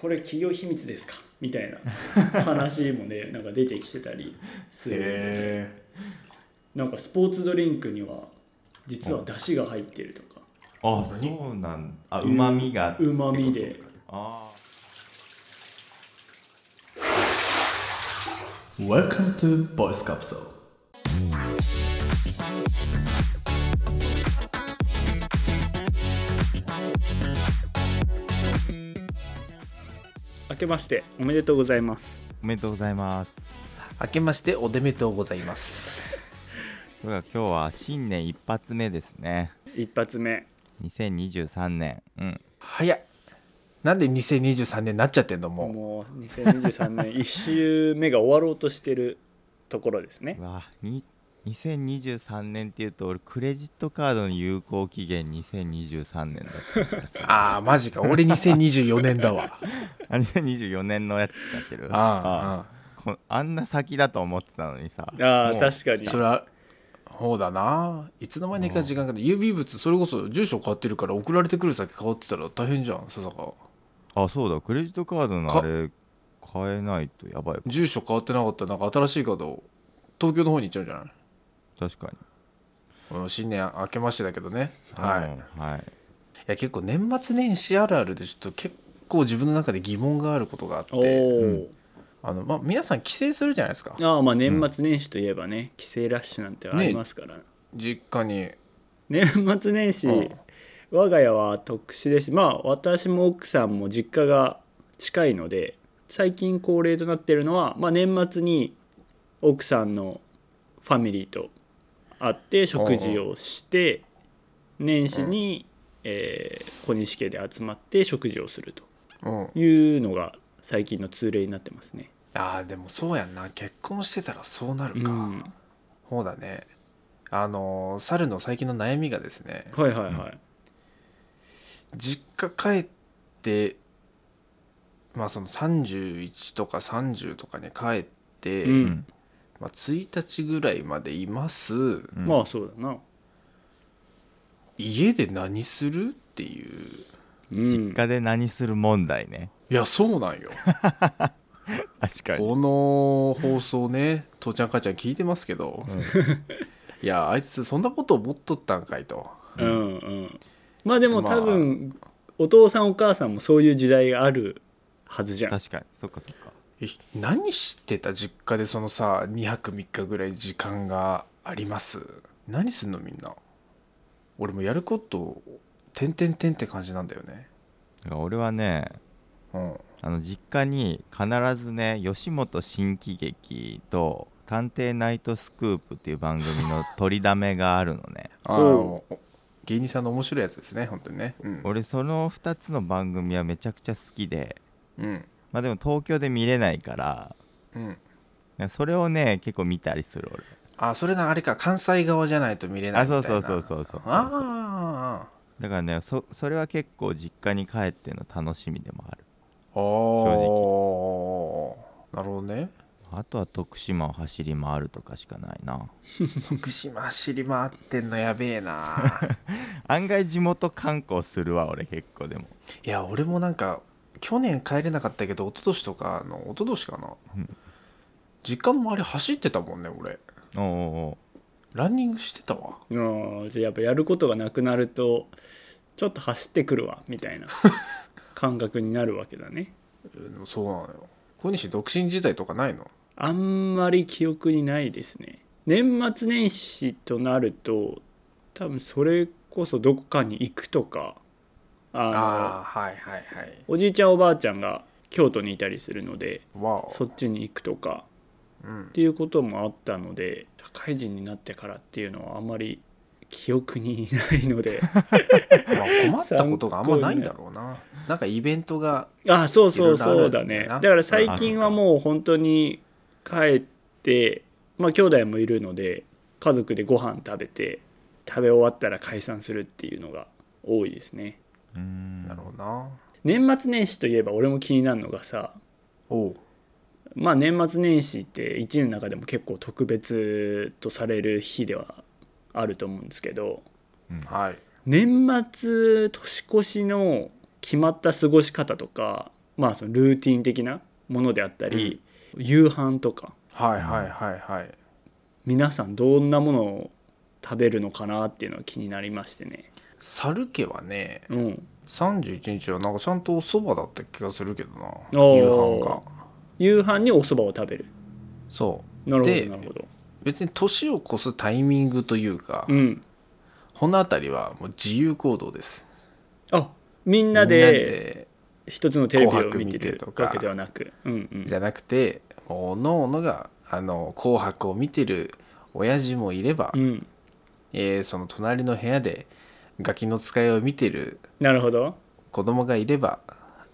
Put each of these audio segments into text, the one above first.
これ企業秘密ですか？みたいな 話もねなんか出てきてたりするのなんかスポーツドリンクには実は出汁が入ってるとか。あそうなんあうまみが。うまみで。あえ Welcome to Voice Capsule けましておめでとうございます。おめでとうございます。明けましておめでとうございます。それでは今日は新年一発目ですね。一発目。2023年。うん。早いなんで2023年になっちゃってんのもう。もう2023年1週目が終わろうとしてるところですね。うわに2023年っていうと俺クレジットカードの有効期限2023年だった ああマジか。俺2024年だわ。あ2024年のやつ使ってる。ああこあんな先だと思ってたのにさ。あ確かに。それはそうだな。いつの間にか時間が郵便物それこそ住所変わってるから送られてくる先変わってたら大変じゃん笹川。あそうだ。クレジットカードのあれ変えないとやばい。住所変わってなかった。らなんか新しいカード東京の方に行っちゃうんじゃない？確かに。うん新年明けましてだけどね。はい、はい。や結構年末年始あるあるでちょっと結構自分の中で疑問があることがあっおてお、あの、まあ、皆さん帰省するじゃないですか。ああまあ年末年始といえばね、帰省ラッシュなんてありますから、実家に。年末年始、うん。我が家は特殊です。しまあ私も奥さんも実家が近いので最近恒例となっているのは、まあ、年末に奥さんのファミリーと会って食事をして年始に、えー小西家で集まって食事をするうん。というのが最近の通例になってますね。あーでもそうやんな。結婚してたらそうなるか、うん、そうだね。あのー猿の最近の悩みがですね。はいはいはい。実家帰ってまあその31とか30とかに帰って、うんうんまあ、1日ぐらいまでいます。うん。まあそうだな。家で何するっていう。うん。実家で何する問題ね。いやそうなんよ。確かに。この放送ね父ちゃん母ちゃん聞いてますけど、いやあいつそんなこと思っとったんかいと。うんうん、まあでもまあ。多分、お父さんお母さんもそういう時代があるはずじゃん。確かに。そっかそっか。え何してた実家でそのさ2泊3日ぐらい時間があります？何すんのみんな？俺もやること点々点って感じなんだよね。だから俺はねうん。あの実家に必ずね吉本新喜劇と「探偵ナイトスクープ」っていう番組の取りだめがあるのね。あおの芸人さんの面白いやつですね本当にね。うん、俺その2つの番組はめちゃくちゃ好きで。うんまあでも東京で見れないからうん、それをね結構見たりする俺。あそれなあれか。関西側じゃないと見れないあみたいな。そうそうそうそうそうそうあだからねそそれは結構実家に帰っての楽しみでもある。ああなるほどね。あとは徳島を走り回るとかしかないな。福島走り回ってんのやべえな。案外地元観光するわ俺結構でも。いや俺もなんか去年帰れなかったけど一昨年とかの一昨年かな、うん。実家の周り走ってたもんね俺。おうおうおう。ランニングしてたわ。うんじゃあやっぱやることがなくなるとちょっと走ってくるわみたいな 感覚になるわけだね。えーそうなのよ。小西独身時代とかないの？あんまり記憶にないですね。年末年始となると多分それこそどこかに行くとかあのああはいはいはい。おじいちゃんおばあちゃんが京都にいたりするのでそっちに行くとかうん。っていうこともあったので社会人になってからっていうのはあまり記憶にないので。まあ困ったことがあんまないんだろうな。なんかイベントがあそうそうそうんだね。だから最近はもう本当に帰ってまあ兄弟もいるので家族でご飯食べて食べ終わったら解散するっていうのが多いですねうーん。なるほどな。年末年始といえば俺も気になるのがさおう。まあ年末年始って1年の中でも結構特別とされる日ではあると思うんですけどうん。はい。年末年越しの決まった過ごし方とかまあそのルーティン的なものであったり、夕飯とかはいはいはいはい。皆さんどんなものを食べるのかなっていうのが気になりましてね。猿家はねうん。31日はなんかちゃんとお蕎麦だった気がするけどな。夕飯が。夕飯にお蕎麦を食べる。そう。なるほどでなるほど。別に年を越すタイミングというか、うん。この辺りはもう自由行動です。あみんみなで一つのテレビを見てるわけではなく。うんうん。じゃなくてもうおのおのがあの紅白を見てる親父もいれば、うんえーその隣の部屋でガキの使いを見てるなるほど。子供がいれば、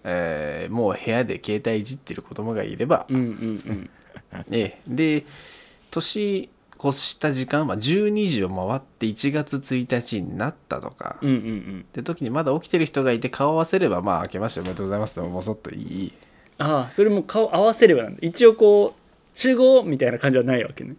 えーもう部屋で携帯いじってる子供がいれば、うんうんうん。えーで年越した時間は12時を回って1月1日になったとか、うんうんうん。って時にまだ起きてる人がいて顔合わせればまあ明けましておめでとうございますってもうそっといい。ああそれも顔合わせればなんだ。一応こう集合みたいな感じはないわけね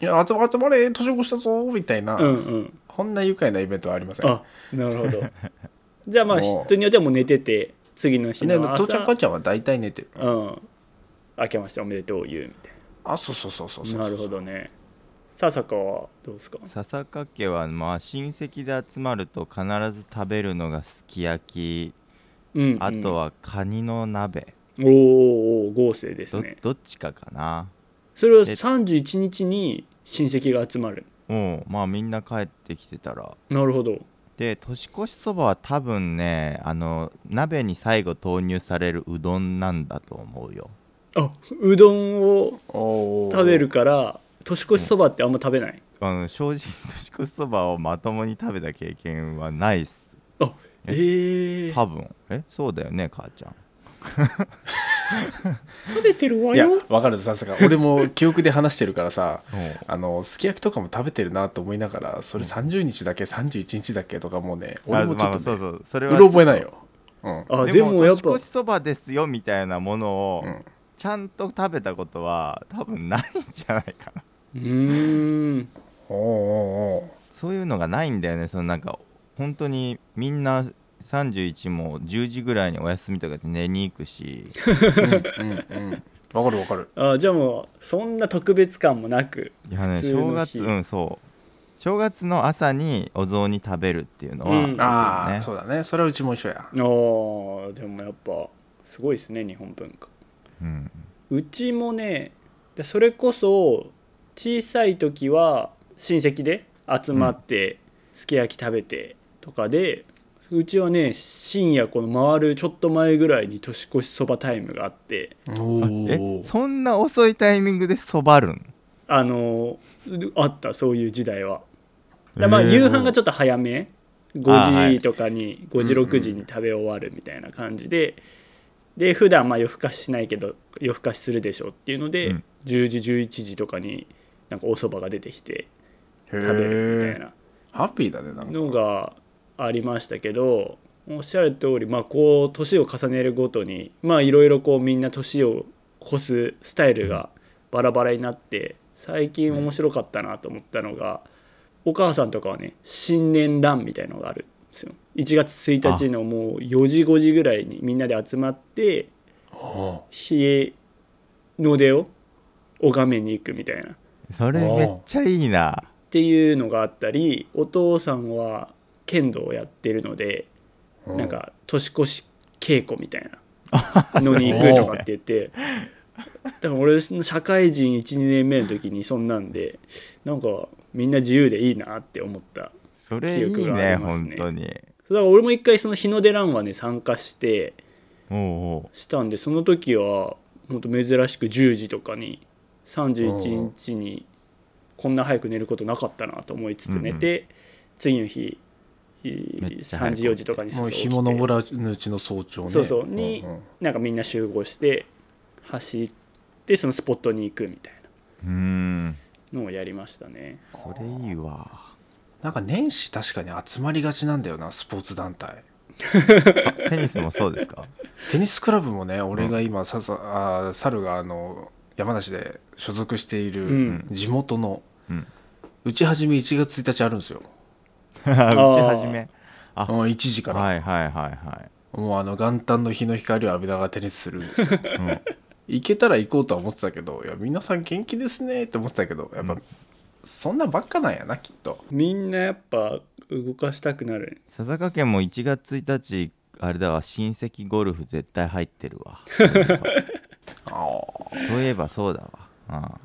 いや集まれ集まれ年越したぞみたいな、うんうん。こんな愉快なイベントはありません。あなるほど。じゃあまあもう人によってはもう寝てて次の日ねの朝。父ちゃん母ちゃんは大体寝てる。うん。明けましておめでとうを言うみたいあそうそうそうそうそうななるほどね。笹川はどうですか？笹掛家はまあ親戚で集まると必ず食べるのがすき焼き。うん、うん、あとはカニの鍋、おーおー豪勢ですどね。どっちかかな。それはえ31日に親戚が集まる。うん。まあみんな帰ってきてたら。なるほど。で年越しそばは多分ねあの鍋に最後投入されるうどんなんだと思うよ。あうどんを食べるから年越しそばってあんま食べない。あの正直 年越しそばをまともに食べた経験はないっす。あえ？え多分。え？そうだよね母ちゃん 食べてるわいやよわかるさすが。俺も記憶で話してるからさうん。あのすき焼きとかも食べてるなと思いながらそれ30日だけ31日だけとかもうね俺もちょっと、ねあまあそうそう。それうはろ覚えないよ、うん、あでもでもやっぱ年越しそばですよみたいなものをうん。ちゃんと食べたことは多分ないんじゃないかな。うーん。おうおうおう。そういうのがないんだよね。そのなんか本当にみんな31も10時ぐらいにお休みとかで寝に行くし。うんうんわかるわかる。あじゃあもうそんな特別感もなくいやね正月うんそう。正月の朝にお雑煮食べるっていうのは、うん。ああ、ね。そうだね。それはうちも一緒や。あーでもやっぱすごいですね日本文化。うん、うちもねでそれこそ小さい時は親戚で集まってすき焼き食べてとかで、うちはね深夜この回るちょっと前ぐらいに年越しそばタイムがあって。おえ？おそんな遅いタイミングでそばるん？あのあったそういう時代は。だまあ夕飯がちょっと早め。あはい5時とかに5時うんうん6時に食べ終わるみたいな感じで。で普段まあ夜更かししないけど夜更かしするでしょっていうので、うん。10時11時とかになんかお蕎麦が出てきてへ食べるみたいえなハッピーだねなんか。のがありましたけどおっしゃる通りまあこう年を重ねるごとにまあいろいろこうみんな年を越すスタイルがバラバラになって最近面白かったなと思ったのが、お母さんとかはね新年ランみたいのがあるんですよ。1月1日のもう4時5時ぐらいにみんなで集まってお冷えの出を拝めに行くみたいな。それめっちゃいいな。っていうのがあったりお父さんは剣道をやってるのでうなんか年越し稽古みたいな。のに行くとかって言って。だから俺社会人12年目の時にそんなんでなんかみんな自由でいいなって思ったそれいい記憶があねりますね。本当に。だから俺も一回その日の出ランはね参加しておうおしたんでその時は本当珍しく10時とかに31日にこんな早く寝ることなかったなと思いつつ寝て、次の日3く時4時とかにもう日も昇らぬうちの早朝ね。そうそう。にんん。なんかみんな集合して走ってそのスポットに行くみたいうーん。なのをやりましたね。それいいわ。なんか年始確かに集まりがちなんだよなスポーツ団体。テニスもそうですか？テニスクラブもね俺が今ささあー猿があの山梨で所属しているうん。地元のうん。打ち始め1月1日あるんですよ、打ち始め。あ。うん1時から、はいはいはいはい。もうあの元旦の日の光を浴びながらテニスするんですよ。うん。行けたら行こうとは思ってたけどいや皆さん元気ですねって思ってたけどやっぱ、そんなばっかなんやなきっと。みんなやっぱ動かしたくなる。笹坂家も1月1日あれだわ親戚ゴルフ絶対入ってるわ。ああ そういえばそうだわ。あ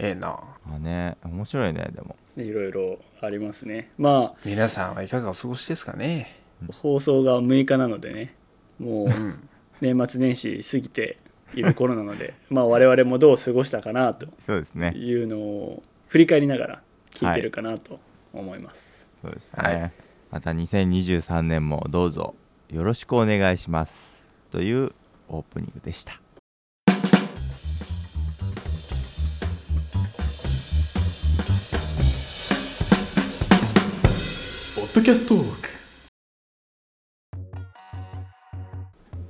ええな。あね面白いねでも。いろいろありますね。ま皆さんはいかがお過ごしですかね？あ放送が6日なのでね。もううん。年末年始過ぎている頃なので まあ我々もどう過ごしたかなとそうですね。いうのを振り返りながら聞いてるかなと思います、そうですね、はい。また2023年もどうぞよろしくお願いします。というオープニングでしたッドキャストーク。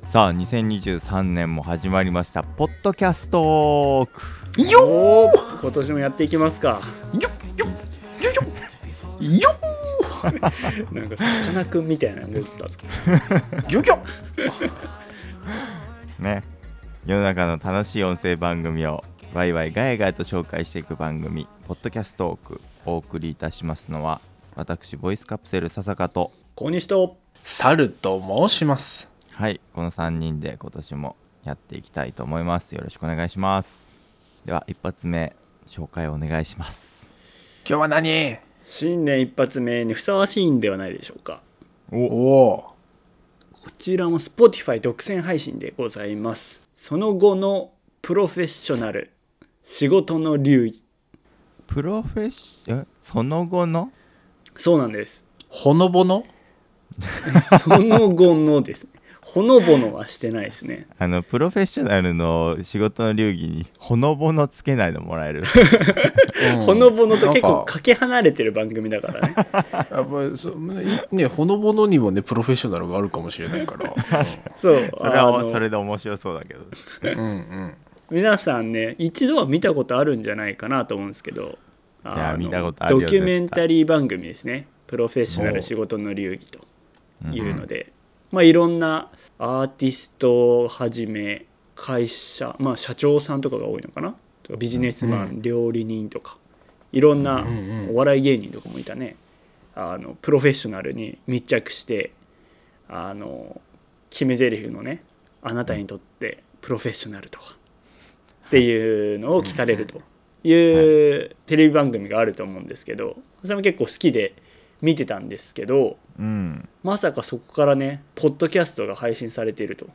さあ2023年も始まりました。ポッドキャストーク。おー今年もやっていきますか。よっよっよっよよ なんかさかなクンみたいなの出てたぞっ よっよね。世の中の楽しい音声番組をワイワイガヤガヤと紹介していく番組ポッドキャストークお送りいたしますのは私ボイスカプセル笹香と小西と。サルと申します。はいこの3人で今年もやっていきたいと思います。よろしくお願いします。では一発目紹介お願いします。今日は何？新年一発目にふさわしいんではないでしょうか。お。おこちらも Spotify 独占配信でございます。その後のプロフェッショナル仕事の流儀プロフェッシえ？その後の？そうなんです。ほのぼの？その後のですね。ほのぼのはしてないですね。あのプロフェッショナルの仕事の流儀にほのぼのつけないのもらえる。う んほのぼのと結構かかけ離れてる番組だからね。やっぱりそいねほのぼのにもねプロフェッショナルがあるかもしれないから。そう。それはそれで面白そうだけど。うんうん。皆さんね一度は見たことあるんじゃないかなと思うんですけどや見たことあるよドキュメンタリー番組ですね。プロフェッショナル仕事の流儀とうんいうので、まあいろんなアーティストをはじめ会社まあ社長さんとかが多いのかな。ビジネスマン、う料理人とか。いろんなうんうん。お笑い芸人とかもいたね。あのプロフェッショナルに密着してあの決め台詞のねあなたにとってプロフェッショナルとは。っていうのを聞かれるというテレビ番組があると思うんですけどそれも結構好きで見てたんですけどうん。まさかそこからねポッドキャストが配信されていると。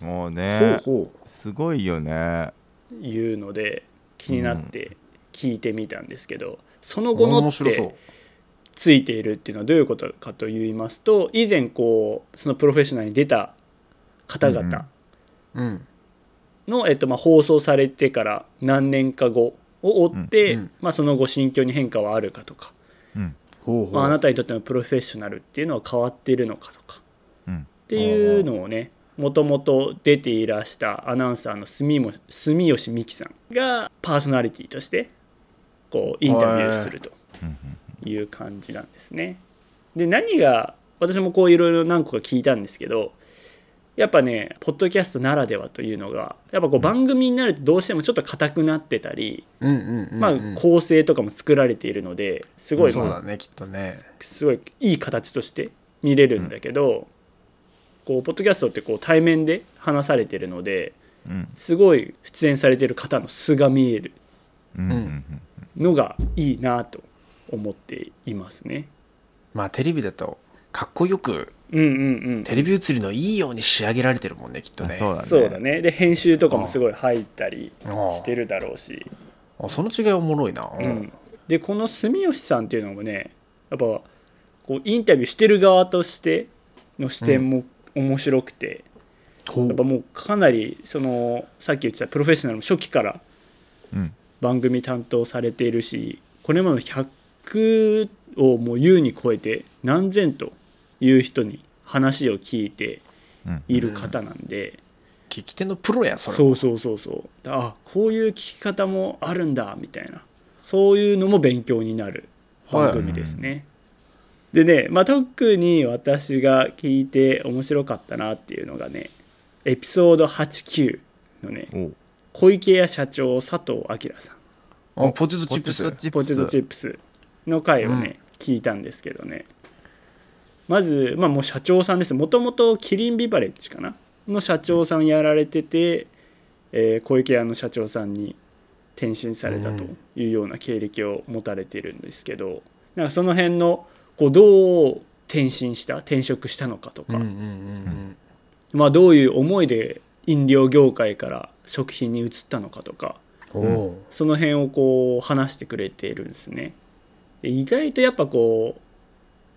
もうほうねほすごいよね。いうので気になって聞いてみたんですけど、そのう後のっ面白そてついているっていうのはどういうことかと言いますと以前こうそのプロフェッショナルに出た方々ううんの、えっと、まあ放送されてから何年か後を追って、うん。うん。まあ、その後心境に変化はあるかとか、うん。ほうほう、まあ、あなたにとってのプロフェッショナルっていうのは変わっているのかとかうん。っていうのをねもともと出ていらしたアナウンサーの住も住吉美樹さんがパーソナリティとしてこうインタビューするとうんいう感じなんですね。で何が私もこういろいろ何個か聞いたんですけどやっぱねポッドキャストならではというのがやっぱこう番組になるとどうしてもちょっと硬くなってたり、うんうんうんうん。まあ構成とかも作られているのですごい、まあそうだねきっとね。すごいいい形として見れるんだけど、こうポッドキャストってこう対面で話されてるのでうん。すごい出演されてる方の素が見えるのがいいなと思っていますね。まあテレビだとかっこよくうんうんうん。テレビ映りのいいように仕上げられてるもんねきっとね。あそうだね。そうだね。で編集とかもすごい入ったりしてるだろうし、あその違いおもろいな、うん、でこの住吉さんっていうのもねやっぱこうインタビューしてる側としての視点も面白くて、ほう。やっぱもうかなりそのさっき言ってたプロフェッショナルも初期からうん。番組担当されているしこれまでの100をもう優に超えて何千という人に話を聞いてうん。いる方なんで、聞き手のプロやそれそうそうそうそう。あこういう聞き方もあるんだみたいな。そういうのも勉強になる番組ですね、でね、まあ、特に私が聞いて面白かったなっていうのがねエピソード89のね小池屋社長佐藤明さん。あポテトチップス。ポテトチッポテトチップスの回をね、聞いたんですけどねまず、まあ、もう社長さんですもともとキリンビバレッジかな？の社長さんやられてて、えー小池屋の社長さんに転身されたというような経歴を持たれているんですけど、なんかその辺のこうどう転身した？転職したのかとか、まあ、どういう思いで飲料業界から食品に移ったのかとか。その辺をこう話してくれているんですね。で意外とやっぱこう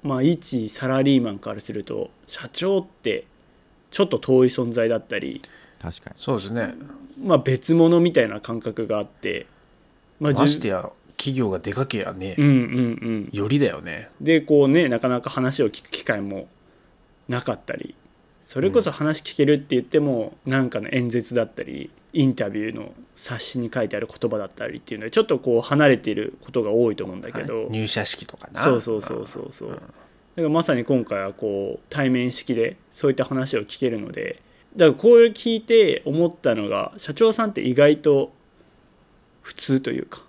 まあ一サラリーマンからすると社長ってちょっと遠い存在だったり、確かに。そうですね。まあ、別物みたいな感覚があって、まあ、ましてや企業がでかけやね、うんうんうん。よりだよね。でこうねなかなか話を聞く機会もなかったりそれこそ話聞けるって言っても何かの演説だったりインタビューの冊子に書いてある言葉だったりっていうのでちょっとこう離れていることが多いと思うんだけど、はい。入社式とかな。そうそうそうそうそう。だからまさに今回はこう対面式でそういった話を聞けるのでだからこういう聞いて思ったのが社長さんって意外と普通というか。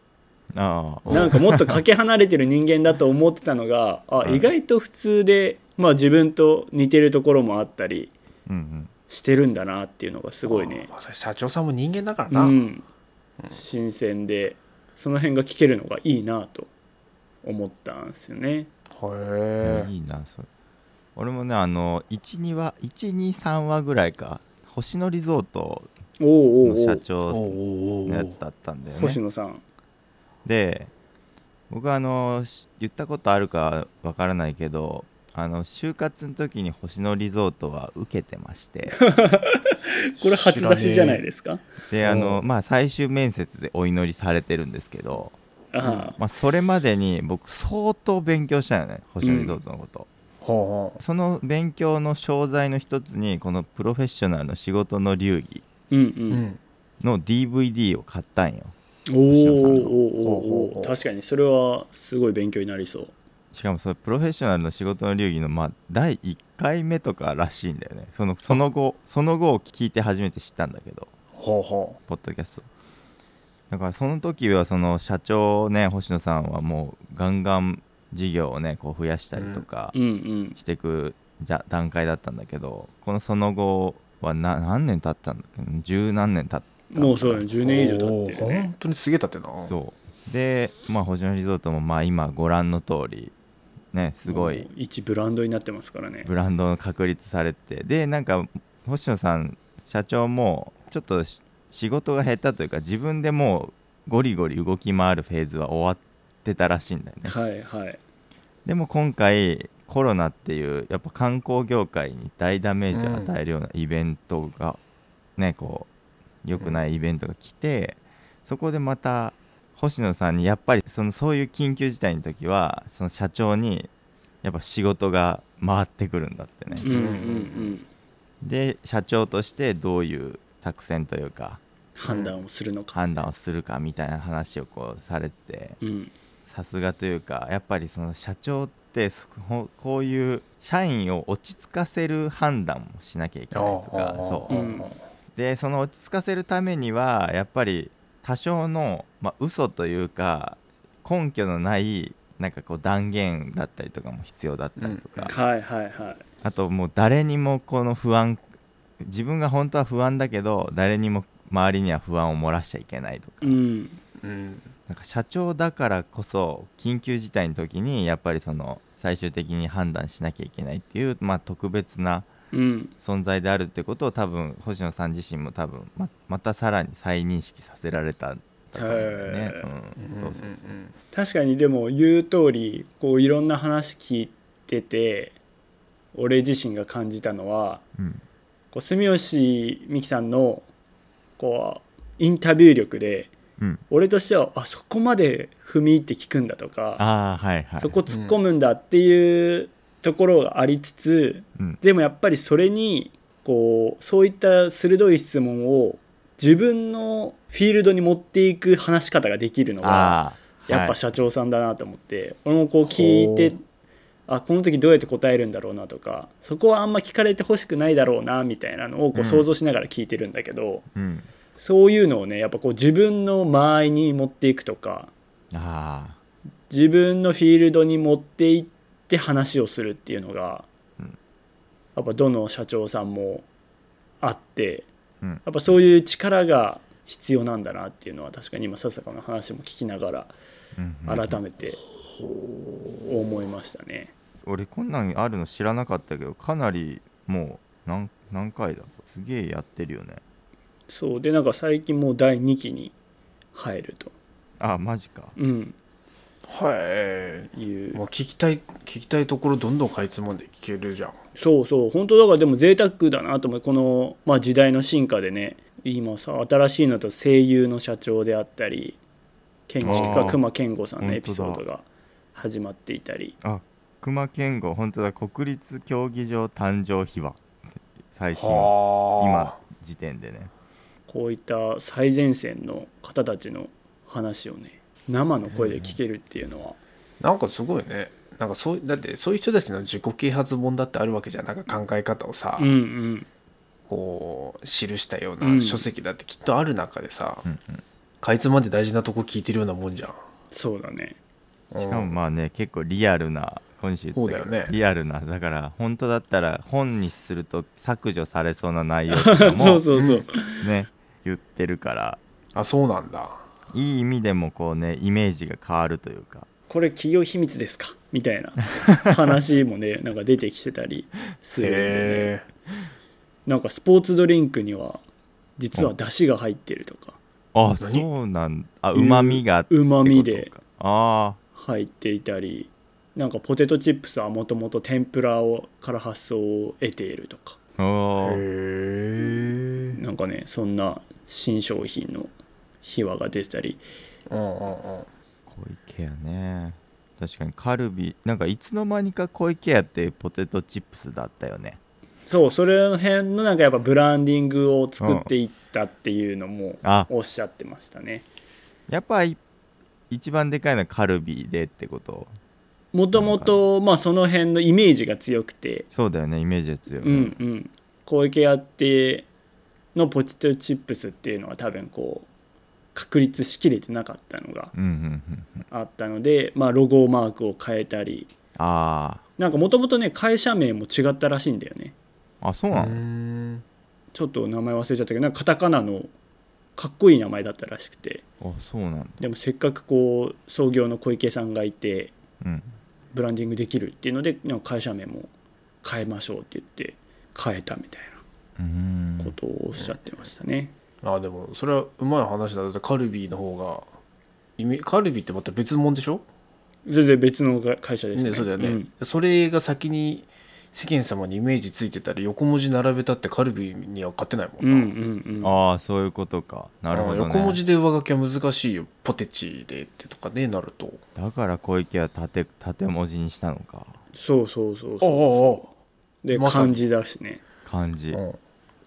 ああ。なんかもっとかけ離れてる人間だと思ってたのがあうん 意外と普通で、まあ、自分と似てるところもあったり。うんうんしてるんだなっていうのがすごいね。あ、まあ社長さんも人間だからうな、ん、新鮮でその辺が聞けるのがいいなと思ったんですよね。へえいいなそれ。俺もねあの12話123話ぐらいか星野リゾートの社長のやつだったんだよね。星野さん。で僕はあのし言ったことあるかわからないけどあの就活の時に星野リゾートは受けてまして。これ初出しじゃないですか？であのおうまあ最終面接でお祈りされてるんですけど、ああまあ、それまでに僕相当勉強したよね星野リゾートのこと、ほうほその勉強の商材の一つにこのプロフェッショナルの仕事の流儀うんう。ううんんの DVD を買ったんよ。おお星野さんの。おおほうほうほうお確かにそれはすごい勉強になりそう。しかもそのプロフェッショナルの仕事の流儀のまあ第1回目とからしいんだよね。そのその後その後を聞いて初めて知ったんだけど。ほうほポッドキャスト。だからその時はその社長ね星野さんはもうガンガン事業をねこう増やしたりとか。していくじゃ段階だったんだけどこのその後はな何年経ったんだっけ？十何年経ったもうそうだね。10う年以上経ってね。本。当にすげえ経ってんな。そう。でまあ星野リゾートもまあ今ご覧の通りねすごい一ブランドになってますからね。ブランドの確立されててでなんか星野さん社長もちょっとし仕事が下手というか自分でもうゴリゴリ動き回るフェーズは終わってたらしいんだよねはいはい。でも今回コロナっていうやっぱ観光業界に大ダメージを与えるようなイベントが、ねこう良くないイベントが来て、そこでまた星野さんにやっぱりそのそういう緊急事態の時はその社長にやっぱ仕事が回ってくるんだってね、うんうんうん。で社長としてどういう作戦というか判断をするのか。判断をするかみたいな話をこうされててうん。さすがというかやっぱりその社長ってこういう社員を落ち着かせる判断もしなきゃいけないとかそううんでその落ち着かせるためにはやっぱり多少の、まあ、嘘というか根拠のないなんかこう断言だったりとかも必要だったりとか、はいはいはい。あともう誰にもこの不安自分が本当は不安だけど誰にも周りには不安を漏らしちゃいけないとか、うん。うんなんか社長だからこそ緊急事態の時にやっぱりその最終的に判断しなきゃいけないっていう、まあ、特別なうん。存在であるってことを多分星野さん自身も多分ままたさらに再認識させられたんだと思うんだよね。確かにでも言う通りこういろんな話聞いてて俺自身が感じたのはうん。こう住吉美樹さんのこうインタビュー力でうん、俺としてはあそこまで踏み入って聞くんだとかはいはい。そこ突っ込むんだっていうところがありつつうん。でもやっぱりそれにこうそういった鋭い質問を自分のフィールドに持っていく話し方ができるのがやっぱ社長さんだなと思って、俺もこう聞いてあこの時どうやって答えるんだろうなとかそこはあんま聞かれてほしくないだろうなみたいなのをこううん。想像しながら聞いてるんだけど、うん。そういうのをねやっぱこう自分の間合いに持っていくとかあ自分のフィールドに持っていって話をするっていうのが、うん。やっぱどの社長さんもあってうんやっぱそういう力が必要なんだなっていうのは確かに今笹香の話も聞きながら改めて思いましたね。俺こんなんあるの知らなかったけどかなりもう何何回だすげえやってるよね。そう。でなんか最近もう第2期に入ると、あマジか。うん、はい。いう。もう聞きたい聞きたいところどんどんかいつまんで聞けるじゃん。そうそう本当だからでも贅沢だなと思う。この、まあ、時代の進化でね今さ新しいのと声優の社長であったり建築家熊健吾さんのエピソー本ドが始まっていたり。あ熊健吾本当だ。国立競技場誕生秘話。最新は今時点でね。こういった最前線の方たちの話をね生の声で聞けるっていうのは。なんかすごいね。なんかそうだってそういう人たちの自己啓発本だってあるわけじゃん。なんか考え方をさ、うんうん。こう記したよううん。な書籍だってきっとある中でさ、うんうん。かいつまで大事なとこ聞いてるようなもんじゃん。そうだね。しかもまあね結構リアルな今週言ってたけどそうだよね。リアルな。だから本当だったら本にすると削除されそうな内容とか そもうそうそう。ね言ってるから。あそうなんだいい意味でもこうねイメージが変わるというか。これ企業秘密ですか？みたいな 話もねなんか出てきてたりするんでね。へなんかスポーツドリンクには実は出汁が入ってるとか。あ何？そうなんあうまみがうまみで。あ入っていたりなんかポテトチップスはもともと天ぷらをから発想を得ているとか。へえなんかねそんな新商品の秘話が出てたり。うんうんうん。小池屋ね。確かにカルビなんかいつの間にか小池屋ってポテトチップスだったよね。そうそれの辺のなんかやっぱブランディングを作っていったっていうのもあ。おっしゃってましたね。やっぱい一番でかいのはカルビでってこと？もともとまあその辺のイメージが強くて。そうだよねイメージが強い、うんうん。小池屋ってのポテトチップスっていうのは多分こう確立しきれてなかったのがあったので、まあ、ロゴマークを変えたりあなんかもともとね会社名も違ったらしいんだよね。ああそうなの、んちょっと名前忘れちゃったけどなんかカタカナのかっこいい名前だったらしくて。あそうなんだ。でもせっかくこう創業の小池さんがいてうん。ブランディングできるっていうのでなんか会社名も変えましょうって言って変えたみたいうーん。なことをおっしゃってましたね、あでもそれはうまい話だ。だってカルビーの方がイメカルビーってまた別物でしょ？全然別の会社ですね。ねそうだよね、ん。それが先に世間様にイメージついてたら横文字並べたってカルビーには勝てないもうんんな、うんうんああそういうことか。なるほど、ね、うん横文字で上書きは難しいよ。ポテチでってとかねなると。だから小池は縦縦文字にしたのか。そうそうそうおそうおでまさに。漢字だしね。漢字、うん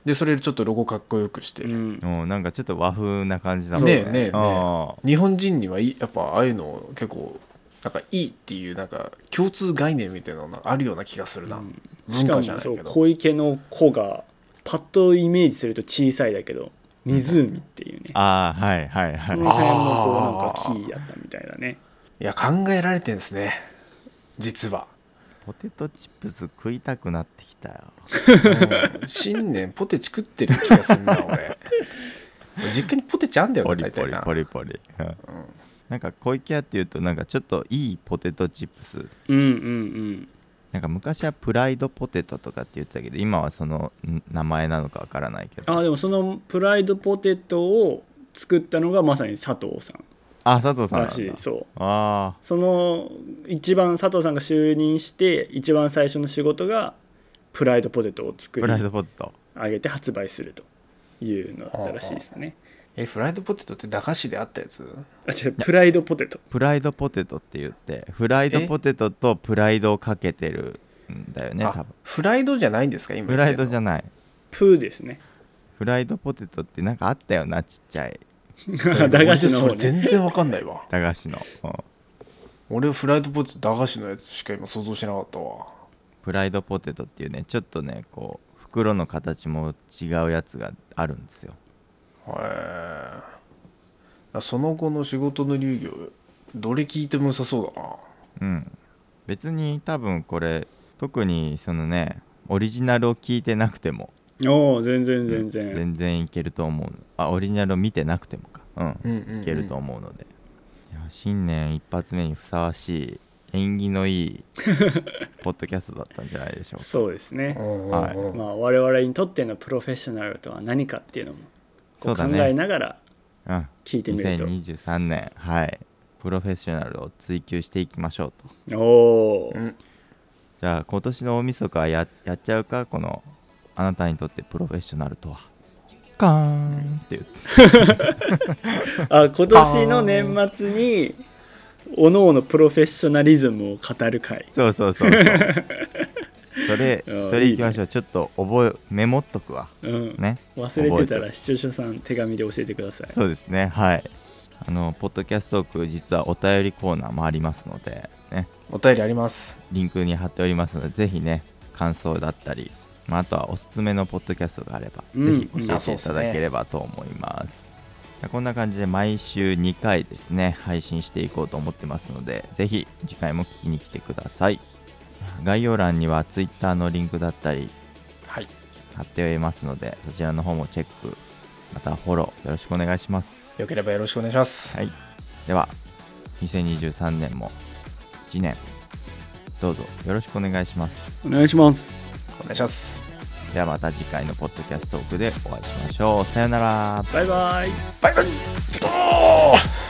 でそれちょっとロゴかっこよくして、うん。うん、なんかちょっと和風な感じだもんね。えねえね日本人にはいいやっぱああいうの結構なんかいいっていうなんか共通概念みたいなのがあるような気がするな、うん。文化じゃないしかもそうけど小池の「子」がパッとイメージすると小さいだけど湖っていうね。ああはいはいはい。その辺もこうなんかキーやったみたいだね。いや考えられてんですね。実は、ポテトチップス食いたくなってきたよ。う ん新年ポテチ食ってる気がするな俺。実家にポテチあんだよポリポリポリポリ、うん。なんか小池屋っていうとなんかちょっといいポテトチップス。うんうんなんか昔はプライドポテトとかって言ってたけど今はそのん名前なのかわからないけど。うんあでもそのプライドポテトを作ったのがまさに佐藤さんあ佐藤さんならしいそう。あその一番佐藤さんが就任して一番最初の仕事がプライドポテトを作あプライりドポテト。上げて発売するというのだったらしいですね。えフライドポテトって駄菓子であったやつ？あ違うプライドポテト。プライドポテトって言ってフライドポテトとプライドをかけてるんだよね多あ分。フライドじゃないんですか？今フライドじゃない。ないプーですね。フライドポテトってなんかあったよなちっちゃい 駄菓子の方それね全然わかんないわ。駄菓子の、うん。俺はフライドポテト駄菓子のやつしか今想像してなかったわ。プライドポテトっていうねちょっとねこう袋の形も違うやつがあるんですよ。へえその後の仕事の流儀どれ聞いても良さそうだな。うん。別に多分これ特にそのねオリジナルを聞いてなくてもおお全然全然、全然いけると思う。あオリジナルを見てなくてもか。うん。うんうん、うん、いけると思うので、いや新年一発目にふさわしい縁起のいい ポッドキャストだったんじゃないでしょうか。そうですね。はい。まあ我々にとってのプロフェッショナルとは何かっていうのもこ考えながらうん。聞いてみると、2023年はい。プロフェッショナルを追求していきましょうと。おお、うん。じゃあ今年の大晦日はややっちゃうか？このあなたにとってプロフェッショナルとは？カーンって言って。あ今年の年末におのおのプロフェッショナリズムを語る会。そうそうそうそう。それうん。それいきましょう。ちょっと覚えメモっとくわ。うん、ね？忘れてたら視聴者さん手紙で教えてください。そうですね。はい。あのポッドキャストトーク実はお便りコーナーもありますのでね。お便りあります。リンクに貼っておりますのでぜひね感想だったり、まあ、あとはおすすめのポッドキャストがあれば、うん。ぜひ教えていただければと思います,、こんな感じで毎週2回ですね配信していこうと思ってますのでぜひ次回も聞きに来てください。概要欄には Twitter のリンクだったりはい。貼っておりますのでそちらの方もチェックまたフォローよろしくお願いします。よければよろしくお願いします、はい、では2023年も1年どうぞよろしくお願いします。お願いしますお願いします。ではまた次回のポッドキャストトークでお会いしましょう。さよなら。バイバイ。バイバイ